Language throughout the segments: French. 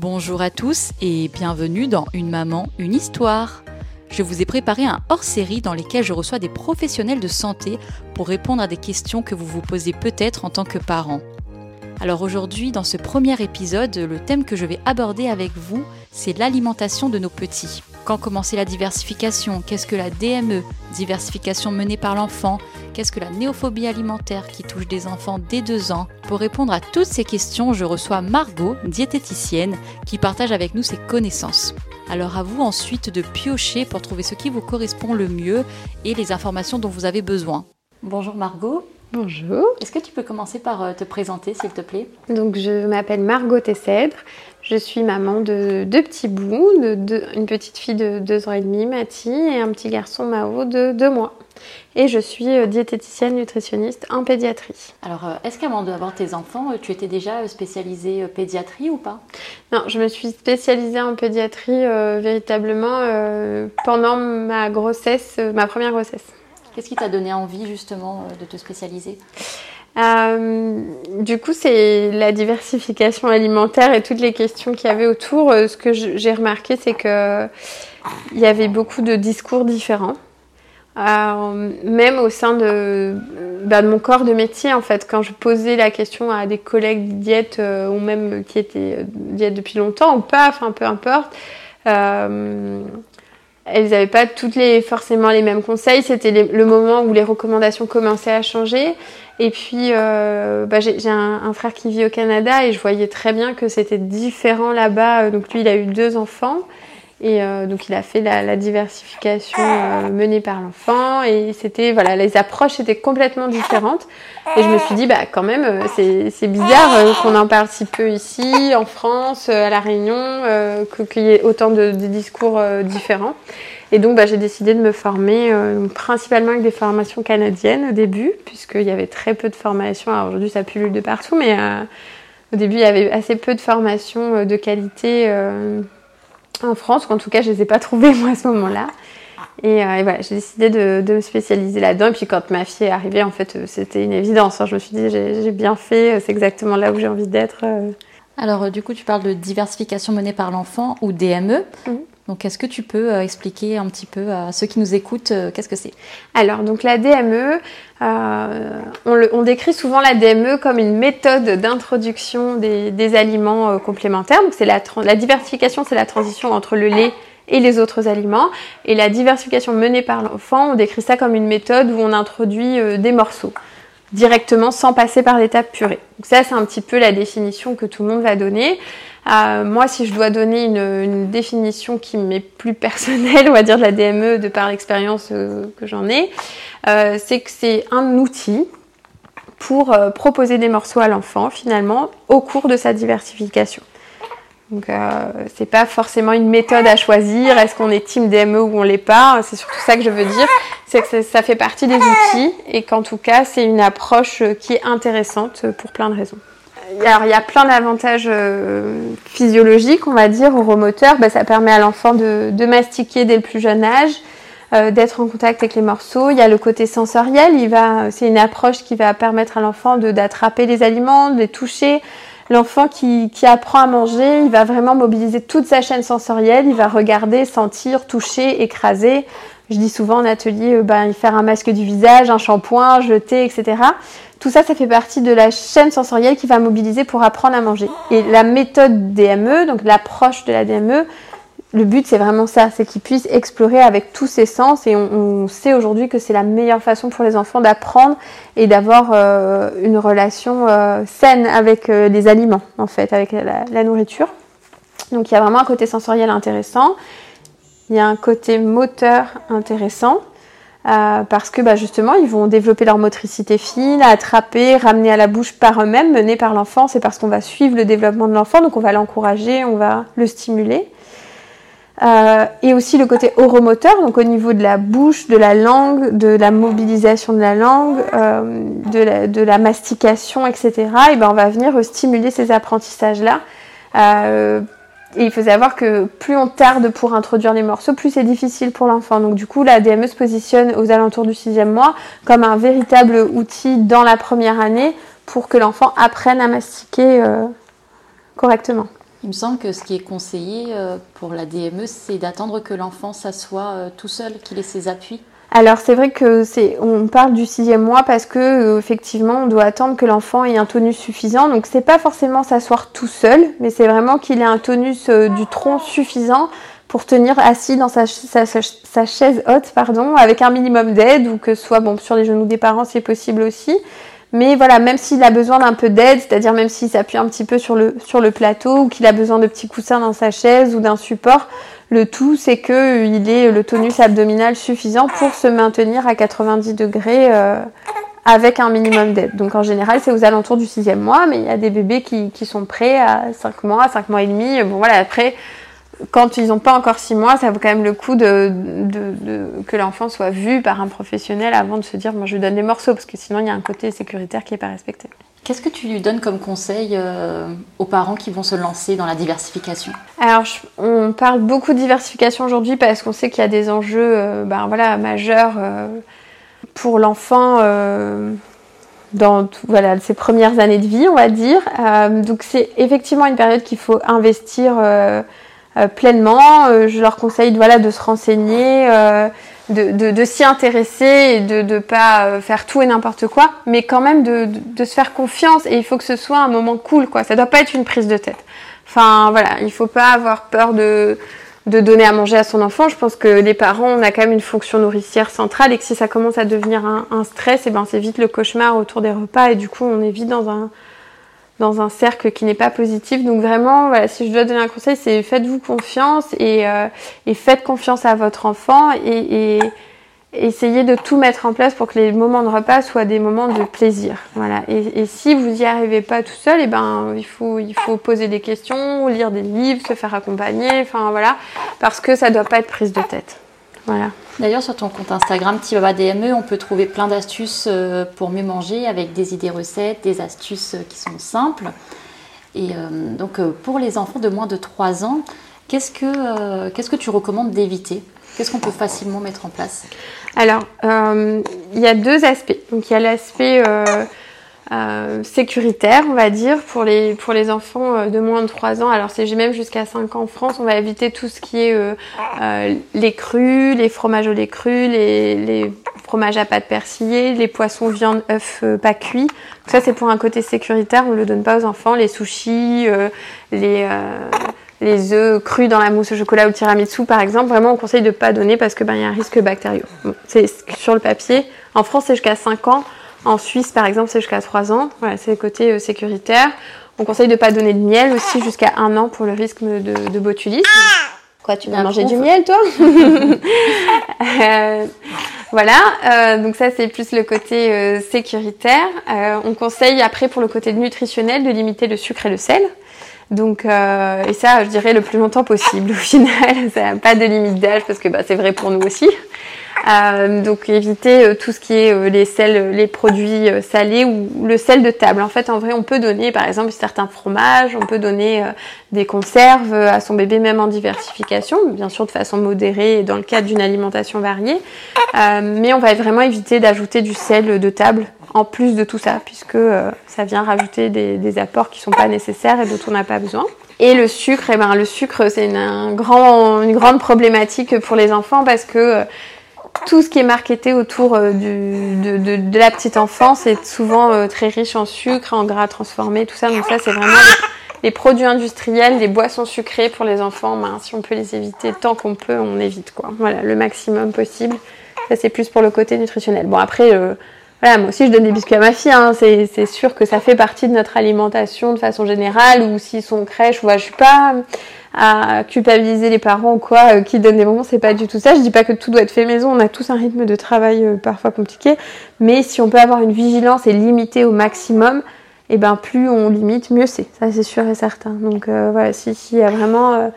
Bonjour à tous et bienvenue dans Une maman, une histoire. Je vous ai préparé un hors-série dans lequel je reçois des professionnels de santé pour répondre à des questions que vous vous posez peut-être en tant que parent. Alors aujourd'hui, dans ce premier épisode, le thème que je vais aborder avec vous, c'est l'alimentation de nos petits. Quand commencer la diversification? Qu'est-ce que la DME Diversification menée par l'enfant? Qu'est-ce que la néophobie alimentaire qui touche des enfants dès deux ans? Pour répondre à toutes ces questions, je reçois Margot, diététicienne, qui partage avec nous ses connaissances. Alors à vous ensuite de piocher pour trouver ce qui vous correspond le mieux et les informations dont vous avez besoin. Bonjour Margot. Bonjour. Est-ce que tu peux commencer par euh, te présenter s'il te plaît? Donc je m'appelle Margot Tessèdre. Je suis maman de deux petits bouts, de une petite fille de deux ans et demi, Mathie, et un petit garçon Mao de deux mois. Et je suis euh, diététicienne nutritionniste en pédiatrie. Alors, euh, est-ce qu'avant d'avoir tes enfants, tu étais déjà spécialisée pédiatrie ou pas? Non, je me suis spécialisée en pédiatrie véritablement pendant ma grossesse, ma première grossesse. Qu'est-ce qui t'a donné envie justement euh, de te spécialiser? Euh, du coup, c'est la diversification alimentaire et toutes les questions qu'il y avait autour. Euh, ce que j'ai remarqué, c'est que il y avait beaucoup de discours différents, même au sein bah, de, mon corps de métier. En fait, quand je posais la question à des collègues diète ou même qui étaient diète depuis longtemps ou pas, enfin peu importe elles n'avaient pas toutes les forcément les mêmes conseils. C'était le moment où les recommandations commençaient à changer. Et puis, euh, bah, j'ai un, frère qui vit au Canada et je voyais très bien que c'était différent là-bas. Donc lui, il a eu deux enfants. Et euh, donc il a fait la, diversification euh, menée par l'enfant. Et c'était voilà les approches étaient complètement différentes. Et je me suis dit bah quand même euh, c'est bizarre qu'on en parle si peu ici en France à la Réunion qu'il y ait autant de, discours différents. Et donc bah, j'ai décidé de me former principalement avec des formations canadiennes au début puisqu'il y avait très peu de formations. Alors aujourd'hui ça pullule de partout mais au début il y avait assez peu de formations de qualité en France, en tout cas, je ne les ai pas trouvées moi à ce moment-là. Et, euh, voilà, j'ai décidé de, me spécialiser là-dedans. Et puis quand ma fille est arrivée, en fait, euh, c'était une évidence. Hein. Je me suis dit, j'ai bien fait, euh, c'est exactement là où j'ai envie d'être. Alors, du coup, tu parles de diversification menée par l'enfant ou DME. Mmh. Donc, est-ce que tu peux euh, expliquer un petit peu à ceux qui nous écoutent euh, qu'est-ce que c'est? Alors, donc la DME, euh, on, décrit souvent la DME comme une méthode d'introduction des, aliments complémentaires. Donc, c'est la, la diversification, c'est la transition entre le lait et les autres aliments. Et la diversification menée par l'enfant, on décrit ça comme une méthode où on introduit des morceaux directement sans passer par l'étape purée. Donc ça, c'est un petit peu la définition que tout le monde va donner. Euh, moi, si je dois donner une, définition qui m'est plus personnelle, on va dire de la DME de par l'expérience euh, que j'en ai, euh, c'est que c'est un outil pour proposer des morceaux à l'enfant finalement au cours de sa diversification. Donc c'est pas forcément une méthode à choisir, est-ce qu'on est team DME ou on l'est pas, c'est surtout ça que je veux dire, c'est que ça fait partie des outils et qu'en tout cas c'est une approche qui est intéressante pour plein de raisons alors, il y a plein d'avantages euh, physiologiques, on va dire, au moteur. Bah, ça permet à l'enfant de, mastiquer dès le plus jeune âge, euh, d'être en contact avec les morceaux. Il y a le côté sensoriel. Il va, c'est une approche qui va permettre à l'enfant d'attraper les aliments, de les toucher. L'enfant qui, apprend à manger, il va vraiment mobiliser toute sa chaîne sensorielle. Il va regarder, sentir, toucher, écraser. Je dis souvent en atelier, euh, ben, faire un masque du visage, un shampoing, jeter, etc. Tout ça, ça fait partie de la chaîne sensorielle qui va mobiliser pour apprendre à manger. Et la méthode DME, donc l'approche de la DME, le but c'est vraiment ça, c'est qu'ils puissent explorer avec tous ses sens et on, sait aujourd'hui que c'est la meilleure façon pour les enfants d'apprendre et d'avoir euh, une relation euh, saine avec les aliments en fait, avec la nourriture. Donc il y a vraiment un côté sensoriel intéressant. Il y a un côté moteur intéressant euh, parce que bah, justement, ils vont développer leur motricité fine, attraper, ramener à la bouche par eux-mêmes, menés par l'enfant. C'est parce qu'on va suivre le développement de l'enfant, donc on va l'encourager, on va le stimuler. Euh, et aussi le côté oromoteur, donc au niveau de la bouche, de la langue, de la mobilisation de la langue, euh, de, la, mastication, etc. Et ben on va venir stimuler ces apprentissages-là et il faut savoir que plus on tarde pour introduire les morceaux, plus c'est difficile pour l'enfant. Donc du coup, la DME se positionne aux alentours du sixième mois comme un véritable outil dans la première année pour que l'enfant apprenne à mastiquer euh, correctement. Il me semble que ce qui est conseillé euh, pour la DME, c'est d'attendre que l'enfant s'assoie euh, tout seul, qu'il ait ses appuis. Alors c'est vrai que c'est, on parle du sixième mois parce que euh, effectivement on doit attendre que l'enfant ait un tonus suffisant. Donc c'est pas forcément s'asseoir tout seul, mais c'est vraiment qu'il ait un tonus du tronc suffisant pour tenir assis dans sa, sa, chaise haute, pardon, avec un minimum d'aide ou que ce soit bon sur les genoux des parents c'est possible aussi. Mais voilà, même s'il a besoin d'un peu d'aide, c'est-à-dire même s'il s'appuie un petit peu sur le, sur le plateau ou qu'il a besoin de petits coussins dans sa chaise ou d'un support, le tout c'est qu'il ait le tonus abdominal suffisant pour se maintenir à 90 degrés euh, avec un minimum d'aide. Donc en général c'est aux alentours du sixième mois, mais il y a des bébés qui, qui sont prêts à 5 mois, 5 mois et demi. Bon voilà, après quand ils n'ont pas encore six mois, ça vaut quand même le coup de, que l'enfant soit vu par un professionnel avant de se dire moi je lui donne des morceaux parce que sinon il y a un côté sécuritaire qui n'est pas respecté. Qu'est-ce que tu lui donnes comme conseil euh, aux parents qui vont se lancer dans la diversification? Alors on parle beaucoup de diversification aujourd'hui parce qu'on sait qu'il y a des enjeux euh, ben, voilà, majeurs euh, pour l'enfant dans voilà, ses premières années de vie, on va dire. donc c'est effectivement une période qu'il faut investir pleinement. Euh, je leur conseille voilà, de se renseigner, euh, de, de, de s'y intéresser et de ne pas faire tout et n'importe quoi, mais quand même de, de, se faire confiance et il faut que ce soit un moment cool. quoi. Ça doit pas être une prise de tête. Enfin voilà, il faut pas avoir peur de, de donner à manger à son enfant. Je pense que les parents, on a quand même une fonction nourricière centrale et que si ça commence à devenir un, un stress, et eh ben c'est vite le cauchemar autour des repas et du coup on est vite dans un, dans un cercle qui n'est pas positif. Donc vraiment, voilà, si je dois donner un conseil, c'est faites-vous confiance et, euh, et, faites confiance à votre enfant et, et, essayez de tout mettre en place pour que les moments de repas soient des moments de plaisir. Voilà. Et, si vous n'y arrivez pas tout seul, et eh ben il faut il faut poser des questions, lire des livres, se faire accompagner, enfin voilà, parce que ça doit pas être prise de tête. Voilà. D'ailleurs, sur ton compte Instagram Tibaba DME, on peut trouver plein d'astuces euh, pour mieux manger avec des idées recettes, des astuces euh, qui sont simples. Et euh, donc, pour les enfants de moins de 3 ans, qu'est-ce que, qu'est-ce que tu recommandes d'éviter? Qu'est-ce qu'on peut facilement mettre en place? Alors, il y a deux aspects. Donc, il y a l'aspect euh, sécuritaire, on va dire, pour les, pour les enfants euh, de moins de 3 ans. Alors c'est même jusqu'à 5 ans en France, on va éviter tout ce qui est euh, les crus, les fromages au lait cru, les, les fromages à pâte persillée, les poissons, viande, œufs pas cuits. ça c'est pour un côté sécuritaire, on ne le donne pas aux enfants. Les sushis, les les œufs crus dans la mousse au chocolat ou tiramisu par exemple, vraiment on conseille de pas donner parce que ben il y a un risque bactérieux. Bon, c'est sur le papier. En France c'est jusqu'à 5 ans. En Suisse, par exemple, c'est jusqu'à 3 ans. Voilà, c'est le côté euh, sécuritaire. On conseille de ne pas donner de miel aussi jusqu'à 1 an pour le risque de, botulisme. Quoi, tu vas manger du miel, toi? Euh, Voilà, euh, donc ça c'est plus le côté sécuritaire. on conseille après pour le côté nutritionnel de limiter le sucre et le sel. Donc, et ça, je dirais le plus longtemps possible. Au final, ça n'a pas de limite d'âge parce que bah, c'est vrai pour nous aussi. Euh, donc éviter euh, tout ce qui est euh, les sels, les produits salés ou le sel de table. En fait, en vrai, on peut donner par exemple certains fromages, on peut donner des conserves à son bébé même en diversification, bien sûr de façon modérée et dans le cadre d'une alimentation variée. mais on va vraiment éviter d'ajouter du sel de table en plus de tout ça, puisque ça vient rajouter des, des apports qui sont pas nécessaires et dont on n'a pas besoin. Et le sucre, eh ben, le sucre, c'est une, grand, une grande problématique pour les enfants parce que tout ce qui est marketé autour euh, de, la petite enfance est souvent euh, très riche en sucre, en gras transformés, tout ça. Donc ça, c'est vraiment les, produits industriels, les boissons sucrées pour les enfants. Ben, si on peut les éviter tant qu'on peut, on évite quoi. Voilà, le maximum possible. Ça, c'est plus pour le côté nutritionnel. Bon, après, euh, voilà, moi aussi, je donne des biscuits à ma fille. Hein. C'est sûr que ça fait partie de notre alimentation de façon générale. Ou s'ils sont crèche, ouais, je suis pas à culpabiliser les parents ou quoi euh, qui donnent des moments, c'est pas du tout ça. Je dis pas que tout doit être fait maison, on a tous un rythme de travail euh, parfois compliqué, mais si on peut avoir une vigilance et limiter au maximum, et eh ben plus on limite, mieux c'est. Ça c'est sûr et certain. Donc euh, voilà, si s'il y a vraiment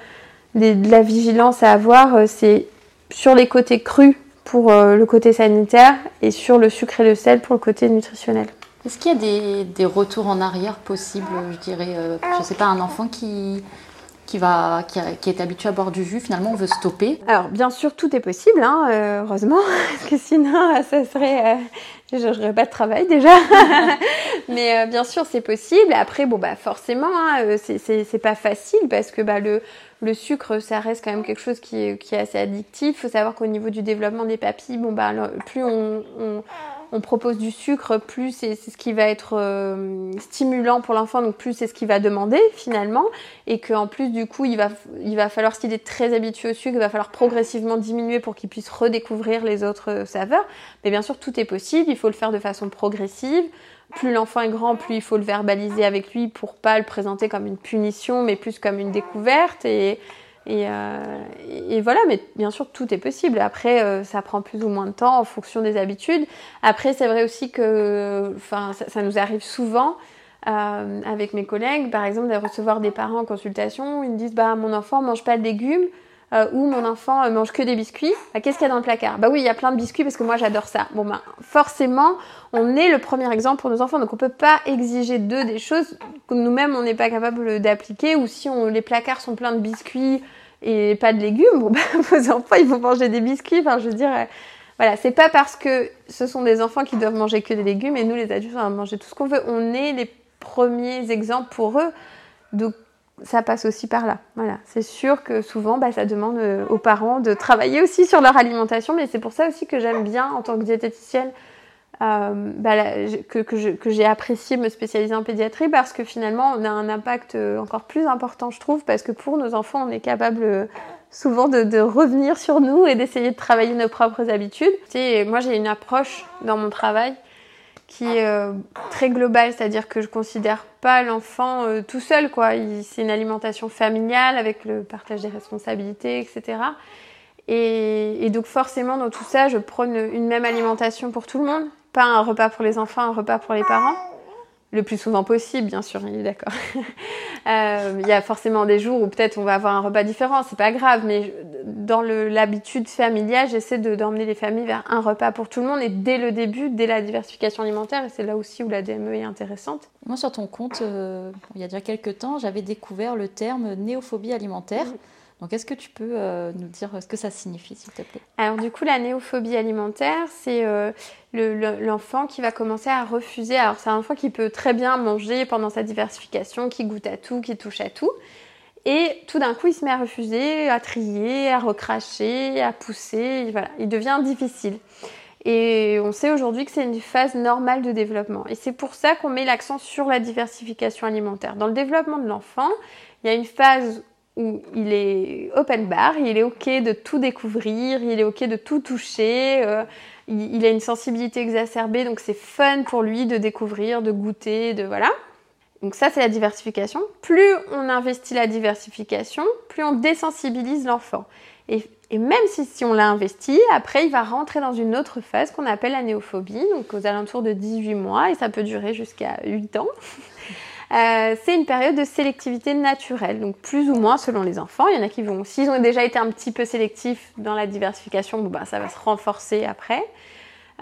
de la vigilance à avoir, c'est sur les côtés crus pour le côté sanitaire et sur le sucre et le sel pour le côté nutritionnel. Est-ce qu'il y a des, des, retours en arrière possibles, je dirais, je sais pas, un enfant qui qui, va, qui, est habitué à boire du jus, finalement, on veut stopper Alors, bien sûr, tout est possible, hein, heureusement, parce que sinon, ça serait je n'aurais pas de travail déjà. Mais euh, bien sûr, c'est possible. Après, bon, bah, forcément, hein, euh, c'est pas facile parce que bah, le, le sucre, ça reste quand même quelque chose qui est, qui est assez addictif. Il faut savoir qu'au niveau du développement des papilles, bon, bah, plus on on propose du sucre, plus c'est ce qui va être euh, stimulant pour l'enfant, donc plus c'est ce qu'il va demander finalement, et qu'en plus du coup il va, il va falloir, s'il est très habitué au sucre, il va falloir progressivement diminuer pour qu'il puisse redécouvrir les autres euh, saveurs. Mais bien sûr tout est possible, il faut le faire de façon progressive. Plus l'enfant est grand, plus il faut le verbaliser avec lui pour pas le présenter comme une punition, mais plus comme une découverte et euh, et, voilà, mais bien sûr, tout est possible. Après, euh, ça prend plus ou moins de temps en fonction des habitudes. Après, c'est vrai aussi que enfin, ça, nous arrive souvent euh, avec mes collègues, par exemple, de recevoir des parents en consultation. Ils me disent bah, Mon enfant mange pas de légumes. Ou mon enfant mange que des biscuits, bah, qu'est-ce qu'il y a dans le placard? Bah oui, il y a plein de biscuits parce que moi j'adore ça. Bon ben forcément, on est le premier exemple pour nos enfants, donc on peut pas exiger d'eux des choses que nous-mêmes on n'est pas capable d'appliquer. Ou si les placards sont pleins de biscuits, et pas de légumes, bon, bah, vos enfants, ils vont manger des biscuits. Enfin, je veux dire, euh, voilà, c'est pas parce que ce sont des enfants qui doivent manger que des légumes et nous, les adultes, on va manger tout ce qu'on veut. On est les premiers exemples pour eux. Ça passe aussi par là. Voilà, c'est sûr que souvent, bah, ça demande euh, aux parents de travailler aussi sur leur alimentation, mais c'est pour ça aussi que j'aime bien, en tant que diététicienne, euh, bah, que, que j'ai apprécié me spécialiser en pédiatrie parce que finalement on a un impact euh, encore plus important je trouve parce que pour nos enfants on est capable souvent de, revenir sur nous et d'essayer de travailler nos propres habitudes. Tu moi j'ai une approche dans mon travail qui est euh, très globale, c'est-à-dire que je considère pas l'enfant tout seul quoi. C'est une alimentation familiale avec le partage des responsabilités, etc. Et, et, donc forcément dans tout ça, je prône une même alimentation pour tout le monde pas un repas pour les enfants, un repas pour les parents. Le plus souvent possible, bien sûr, il est d'accord. Euh, il y a forcément des jours où peut-être on va avoir un repas différent, c'est pas grave, mais dans l'habitude familiale, j'essaie d'emmener les familles vers un repas pour tout le monde et dès le début, dès la diversification alimentaire, et c'est là aussi où la DME est intéressante. Moi, sur ton compte, euh, il y a déjà quelques temps, j'avais découvert le terme néophobie alimentaire. Donc, est-ce que tu peux euh, nous dire ce que ça signifie, s'il te plaît? Alors, du coup, la néophobie alimentaire, c'est euh, l'enfant qui va commencer à refuser. Alors, c'est un enfant qui peut très bien manger pendant sa diversification, qui goûte à tout, qui touche à tout. Et tout d'un coup, il se met à refuser, à trier, à recracher, à pousser. Voilà, il devient difficile. Et on sait aujourd'hui que c'est une phase normale de développement. Et c'est pour ça qu'on met l'accent sur la diversification alimentaire. Dans le développement de l'enfant, il y a une phase où il est open bar, il est ok de tout découvrir, il est ok de tout toucher, euh, il, a une sensibilité exacerbée, donc c'est fun pour lui de découvrir, de goûter, de voilà. Donc ça c'est la diversification. Plus on investit la diversification, plus on désensibilise l'enfant. Et, même si, si on l'a investi, après il va rentrer dans une autre phase qu'on appelle la néophobie, donc aux alentours de 18 mois, et ça peut durer jusqu'à 8 ans. Euh, c'est une période de sélectivité naturelle, donc plus ou moins selon les enfants. Il y en a qui vont, s'ils ont déjà été un petit peu sélectifs dans la diversification, bah, ça va se renforcer après.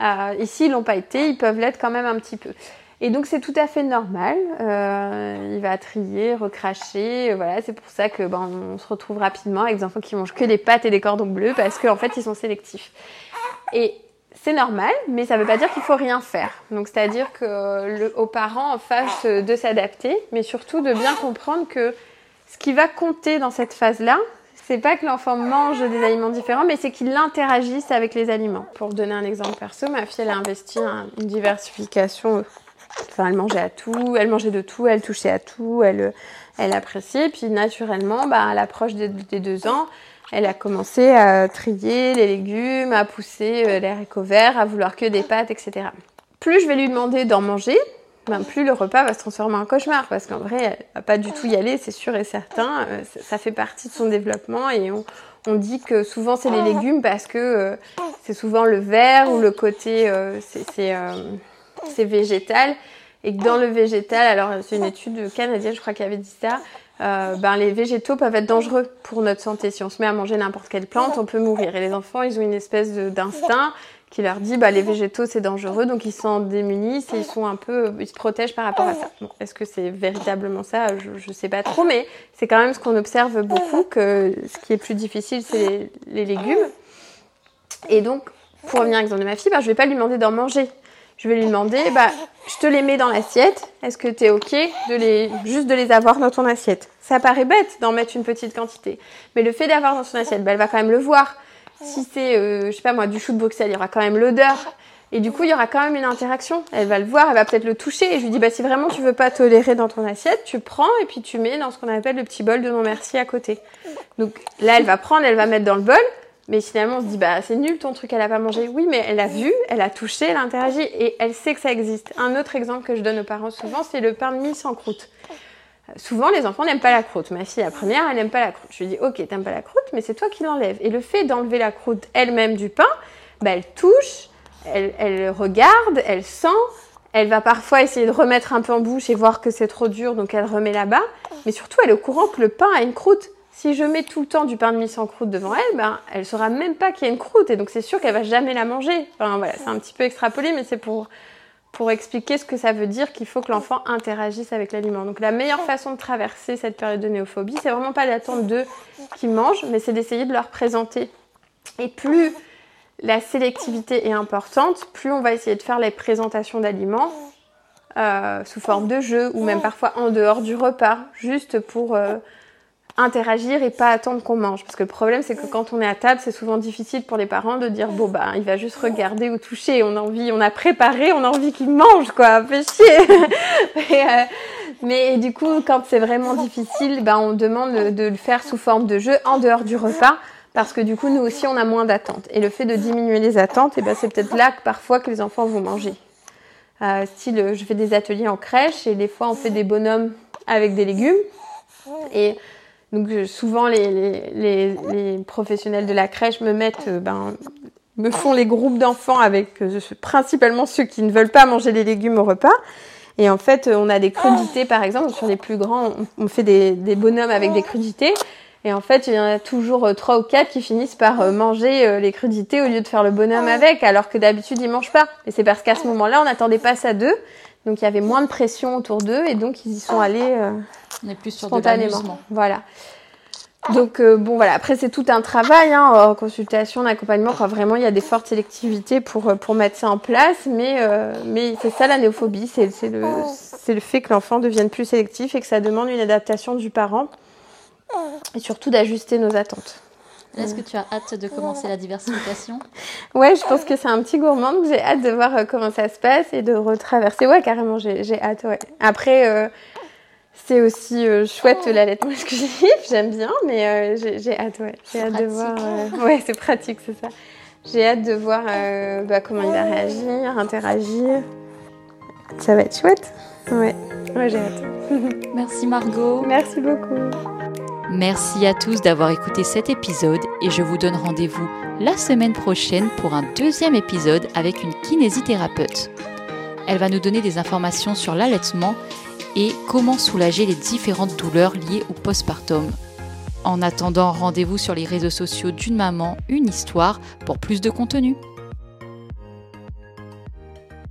Euh, et s'ils l'ont pas été, ils peuvent l'être quand même un petit peu. Et donc c'est tout à fait normal. Euh, il va trier, recracher. Voilà, c'est pour ça que ben, on se retrouve rapidement avec des enfants qui mangent que des pâtes et des cordons bleus parce qu'en fait ils sont sélectifs. Et c'est normal, mais ça ne veut pas dire qu'il faut rien faire. Donc, c'est-à-dire que aux parents en face de s'adapter, mais surtout de bien comprendre que ce qui va compter dans cette phase-là, c'est pas que l'enfant mange des aliments différents, mais c'est qu'il interagisse avec les aliments. Pour donner un exemple perso, ma fille, elle a investi une diversification. Enfin, elle mangeait à tout, elle mangeait de tout, elle touchait à tout, elle, elle appréciait. Puis naturellement, bah, à l'approche des deux ans, elle a commencé à trier les légumes, à pousser euh, les haricots verts, à vouloir que des pâtes, etc. Plus je vais lui demander d'en manger, ben plus le repas va se transformer en cauchemar parce qu'en vrai, elle va pas du tout y aller, c'est sûr et certain. Euh, ça fait partie de son développement et on, dit que souvent c'est les légumes parce que euh, c'est souvent le vert ou le côté c'est végétal et que dans le végétal, alors c'est une étude canadienne, je crois qui avait dit ça, euh, ben, les végétaux peuvent être dangereux pour notre santé. Si on se met à manger n'importe quelle plante, on peut mourir. Et les enfants, ils ont une espèce d'instinct qui leur dit bah, les végétaux c'est dangereux, donc ils s'en démunissent et ils sont un peu, ils se protègent par rapport à ça. Est-ce que c'est véritablement ça? Je ne sais pas trop, mais c'est quand même ce qu'on observe beaucoup que ce qui est plus difficile c'est les, légumes. Et donc, pour revenir à l'exemple de ma fille, bah, je vais pas lui demander d'en manger. Je vais lui demander, bah, je te les mets dans l'assiette. Est-ce que tu es ok de les, juste de les avoir dans ton assiette? Ça paraît bête d'en mettre une petite quantité, mais le fait d'avoir dans son assiette, bah, elle va quand même le voir. Si c'est, euh, je sais pas moi, du chou de Bruxelles, il y aura quand même l'odeur. Et du coup, il y aura quand même une interaction. Elle va le voir, elle va peut-être le toucher. Et je lui dis, bah, si vraiment tu veux pas tolérer dans ton assiette, tu prends et puis tu mets dans ce qu'on appelle le petit bol de non merci à côté. Donc là, elle va prendre, elle va mettre dans le bol. Mais finalement, on se dit, bah, c'est nul ton truc, elle a pas mangé. Oui, mais elle a vu, elle a touché, elle a interagi et elle sait que ça existe. Un autre exemple que je donne aux parents souvent, c'est le pain de mie sans croûte. Souvent, les enfants n'aiment pas la croûte. Ma fille, la première, elle n'aime pas la croûte. Je lui dis, ok, t'aimes pas la croûte, mais c'est toi qui l'enlèves. Et le fait d'enlever la croûte elle-même du pain, bah, elle touche, elle, regarde, elle sent, elle va parfois essayer de remettre un peu en bouche et voir que c'est trop dur, donc elle remet là-bas. Mais surtout, elle est au courant que le pain a une croûte. Si je mets tout le temps du pain de mie sans croûte devant elle, ben, elle saura même pas qu'il y a une croûte. Et donc, c'est sûr qu'elle va jamais la manger. Voilà, c'est un petit peu extrapolé, mais c'est pour pour expliquer ce que ça veut dire qu'il faut que l'enfant interagisse avec l'aliment. Donc la meilleure façon de traverser cette période de néophobie, c'est vraiment pas d'attendre d'eux qu'ils mangent, mais c'est d'essayer de leur présenter. Et plus la sélectivité est importante, plus on va essayer de faire les présentations d'aliments euh, sous forme de jeu ou même parfois en dehors du repas, juste pour euh, interagir et pas attendre qu'on mange. Parce que le problème, c'est que quand on est à table, c'est souvent difficile pour les parents de dire bon bah il va juste regarder ou toucher. On a envie, on a préparé, on a envie qu'il mange quoi, fait chier. Euh, mais du coup, quand c'est vraiment difficile, bah, on demande de le faire sous forme de jeu en dehors du repas. Parce que du coup, nous aussi, on a moins d'attentes. Et le fait de diminuer les attentes, et eh ben, c'est peut-être là que parfois que les enfants vont manger. Euh, style, je fais des ateliers en crèche et des fois, on fait des bonhommes avec des légumes. Et donc souvent les, professionnels de la crèche me mettent, euh, ben, me font les groupes d'enfants avec euh, principalement ceux qui ne veulent pas manger les légumes au repas. Et en fait, on a des crudités par exemple. Sur les plus grands, on fait des, bonhommes avec des crudités. Et en fait, il y en a toujours euh, trois ou quatre qui finissent par manger les crudités au lieu de faire le bonhomme avec, alors que d'habitude ils mangent pas. Et c'est parce qu'à ce moment-là, on n'attendait pas ça d'eux. Donc il y avait moins de pression autour d'eux et donc ils y sont allés on est plus sur spontanément. voilà. Donc euh, bon voilà, après c'est tout un travail hein, en consultation, en accompagnement, vraiment il y a des fortes sélectivités pour, euh, pour mettre ça en place, mais, euh, mais c'est ça la néophobie, c'est le, le fait que l'enfant devienne plus sélectif et que ça demande une adaptation du parent et surtout d'ajuster nos attentes. Est-ce que tu as hâte de commencer la diversification Ouais, je pense que c'est un petit gourmand, j'ai hâte de voir comment ça se passe et de retraverser. Ouais, carrément, j'ai hâte, ouais. Après, c'est aussi euh, chouette l'allaitement exclusif, j'aime bien, mais euh, j'ai hâte, ouais. J'ai hâte de voir. Euh, ouais, c'est pratique, c'est ça. J'ai hâte de voir bah, comment il va réagir, interagir. Ça va être chouette. Ouais, ouais j'ai hâte. Merci Margot. Merci beaucoup. Merci à tous d'avoir écouté cet épisode et je vous donne rendez-vous la semaine prochaine pour un deuxième épisode avec une kinésithérapeute. Elle va nous donner des informations sur l'allaitement et comment soulager les différentes douleurs liées au postpartum. En attendant, rendez-vous sur les réseaux sociaux d'une maman, une histoire pour plus de contenu.